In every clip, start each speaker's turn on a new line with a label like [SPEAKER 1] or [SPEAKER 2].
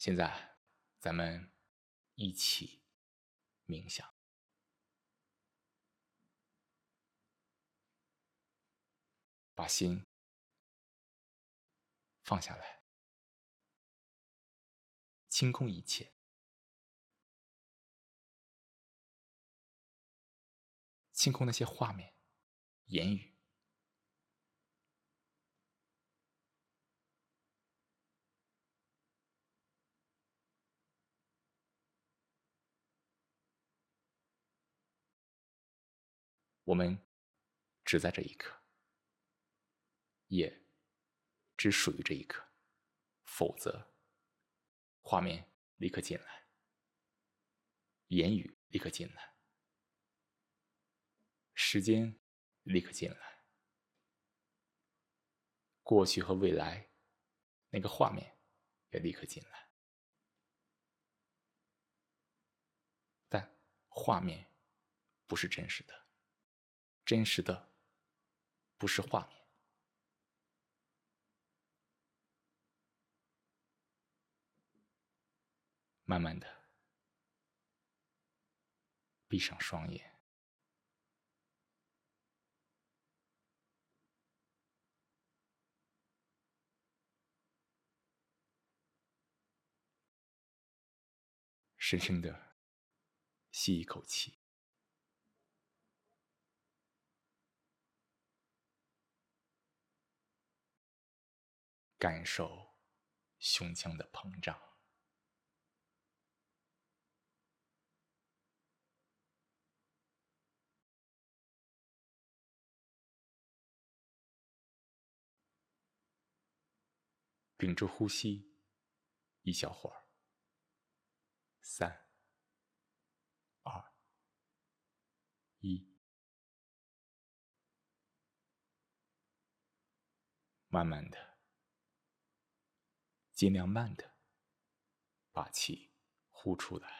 [SPEAKER 1] 现在，咱们一起冥想，把心放下来，清空一切，清空那些画面、言语。我们只在这一刻，也只属于这一刻，否则，画面立刻进来，言语立刻进来，时间立刻进来，过去和未来那个画面也立刻进来，但画面不是真实的。真实的不是画面。慢慢的闭上双眼，深深的吸一口气。感受胸腔的膨胀，屏住呼吸一小会儿。三、二、一，慢慢的。尽量慢的把气呼出来。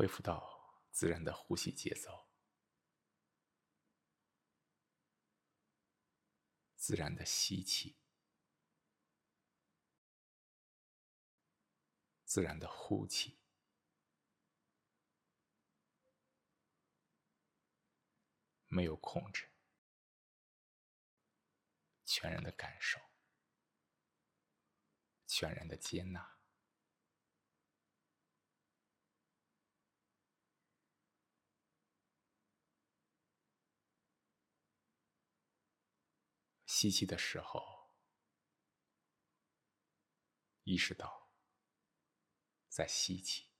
[SPEAKER 1] 恢复到自然的呼吸节奏，自然的吸气，自然的呼气，没有控制，全然的感受，全然的接纳。吸气的时候，意识到在吸气，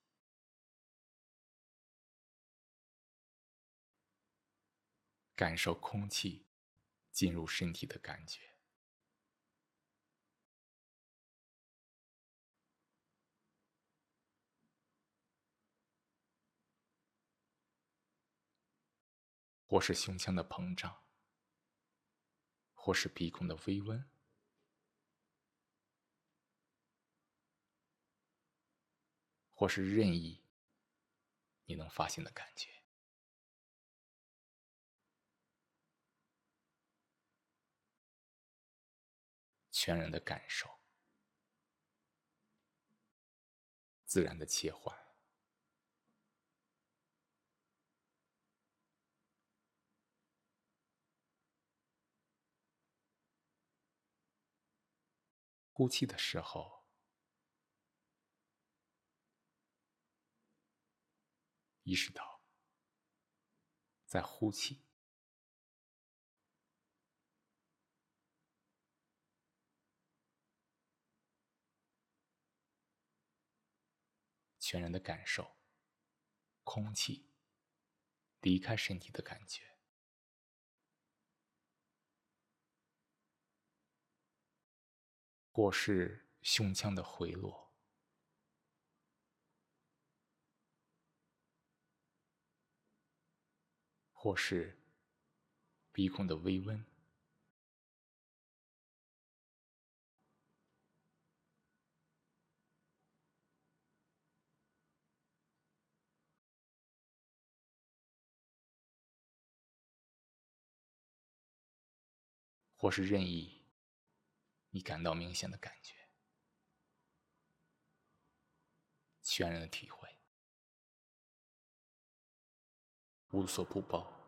[SPEAKER 1] 感受空气进入身体的感觉，或是胸腔的膨胀。或是鼻孔的微温，或是任意你能发现的感觉，全然的感受，自然的切换。呼气的时候，意识到在呼气。全然的感受空气离开身体的感觉，或是胸腔的回落，或是鼻孔的微温。或是任意你感到明显的感觉，全然的体会，无所不包。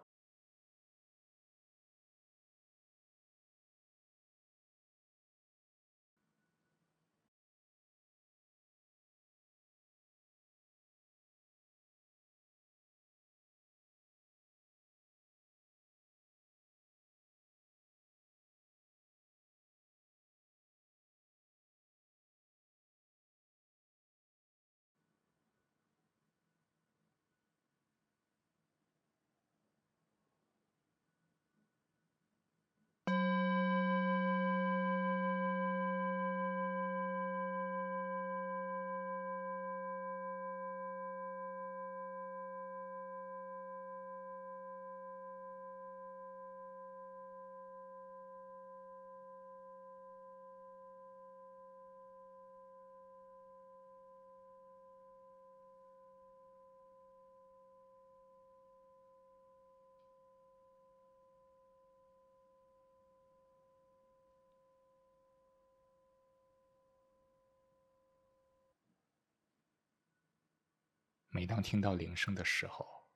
[SPEAKER 1] 每当听到铃声的时候，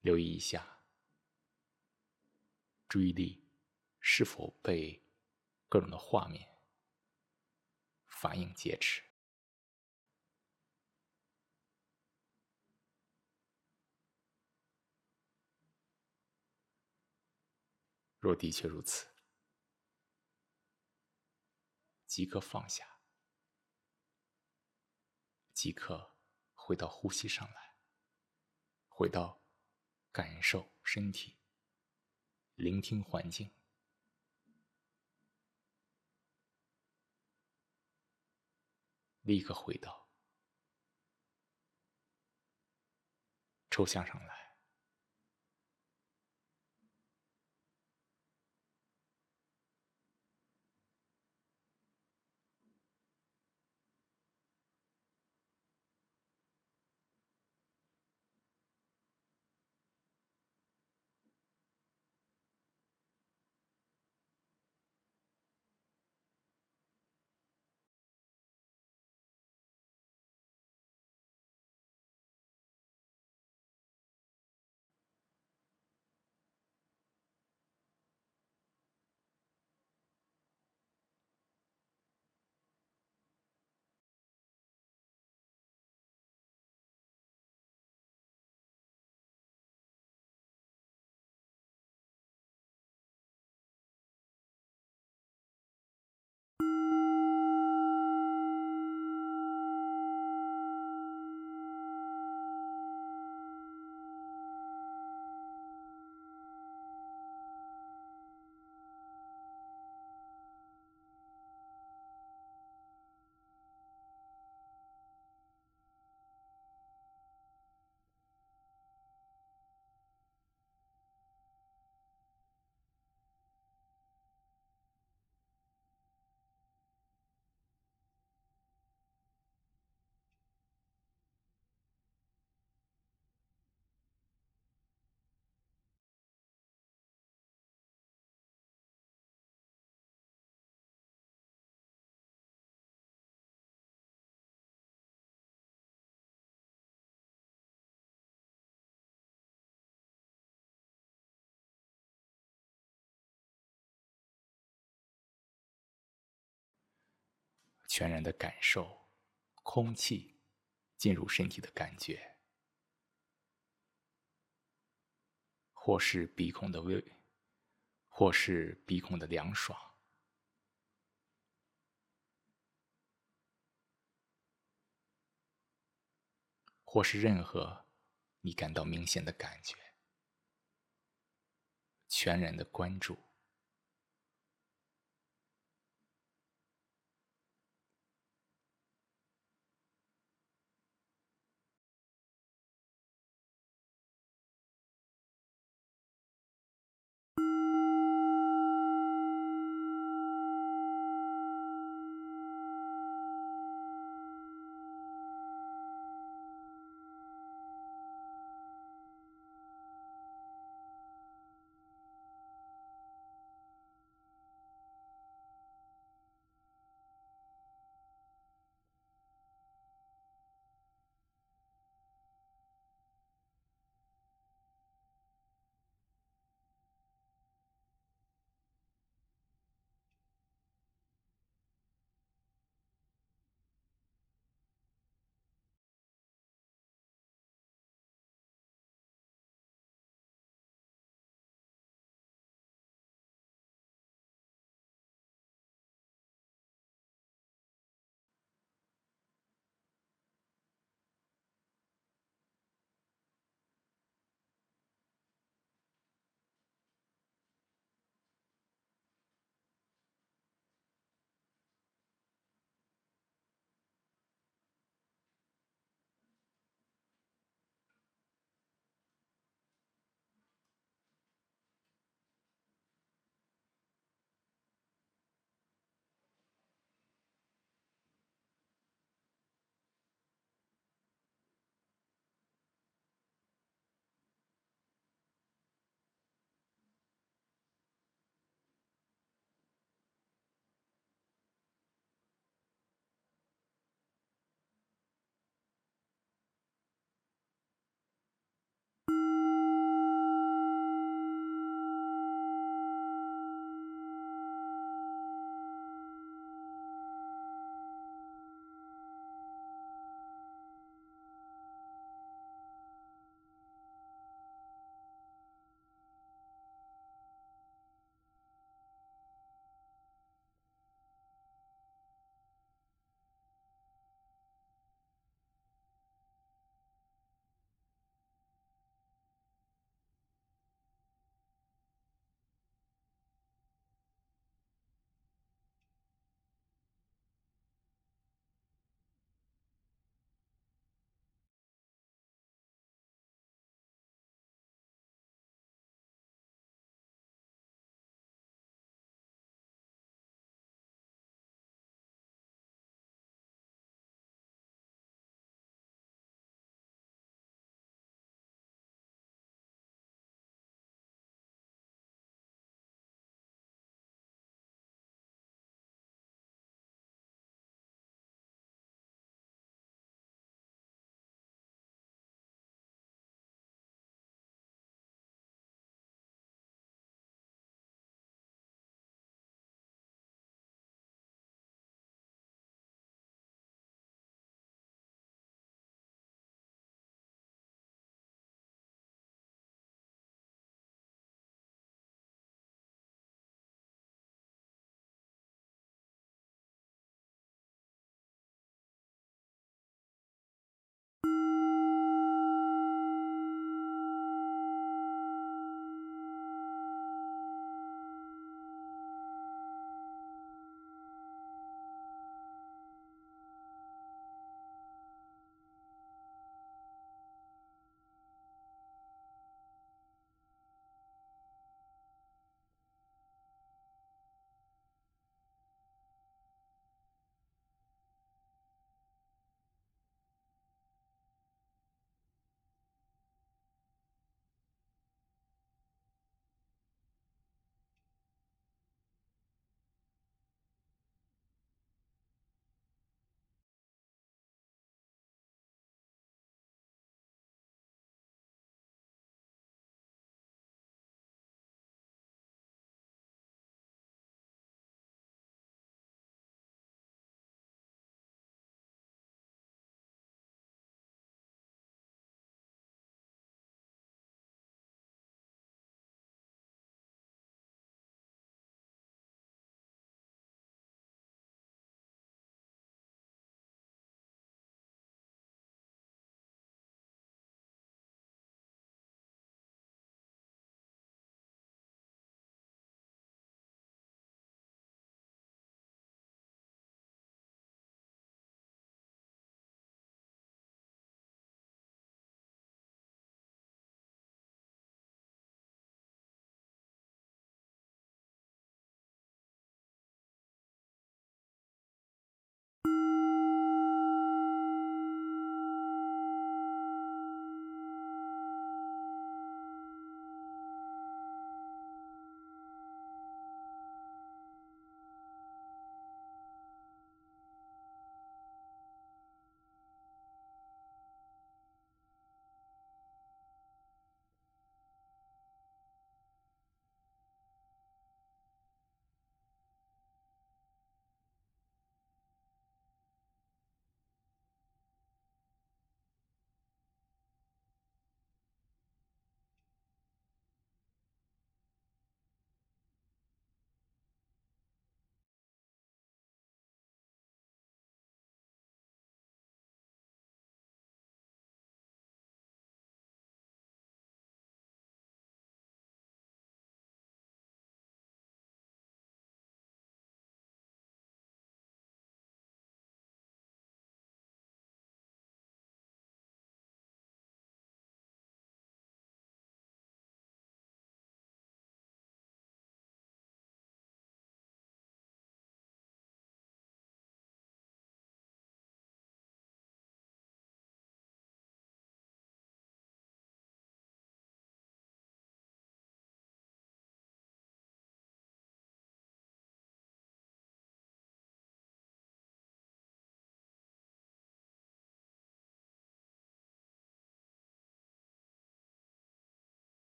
[SPEAKER 1] 留意一下，注意力是否被各种的画面、反应劫持。若的确如此，即刻放下。即刻回到呼吸上来，回到感受身体，聆听环境，立刻回到抽象上来。全然的感受空气进入身体的感觉，或是鼻孔的微，或是鼻孔的凉爽，或是任何你感到明显的感觉，全然的关注。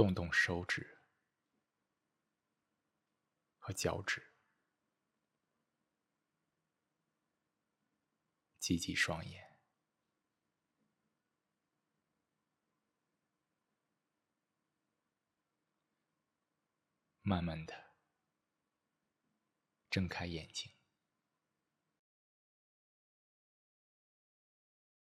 [SPEAKER 1] 动动手指和脚趾，挤挤双眼，慢慢的睁开眼睛。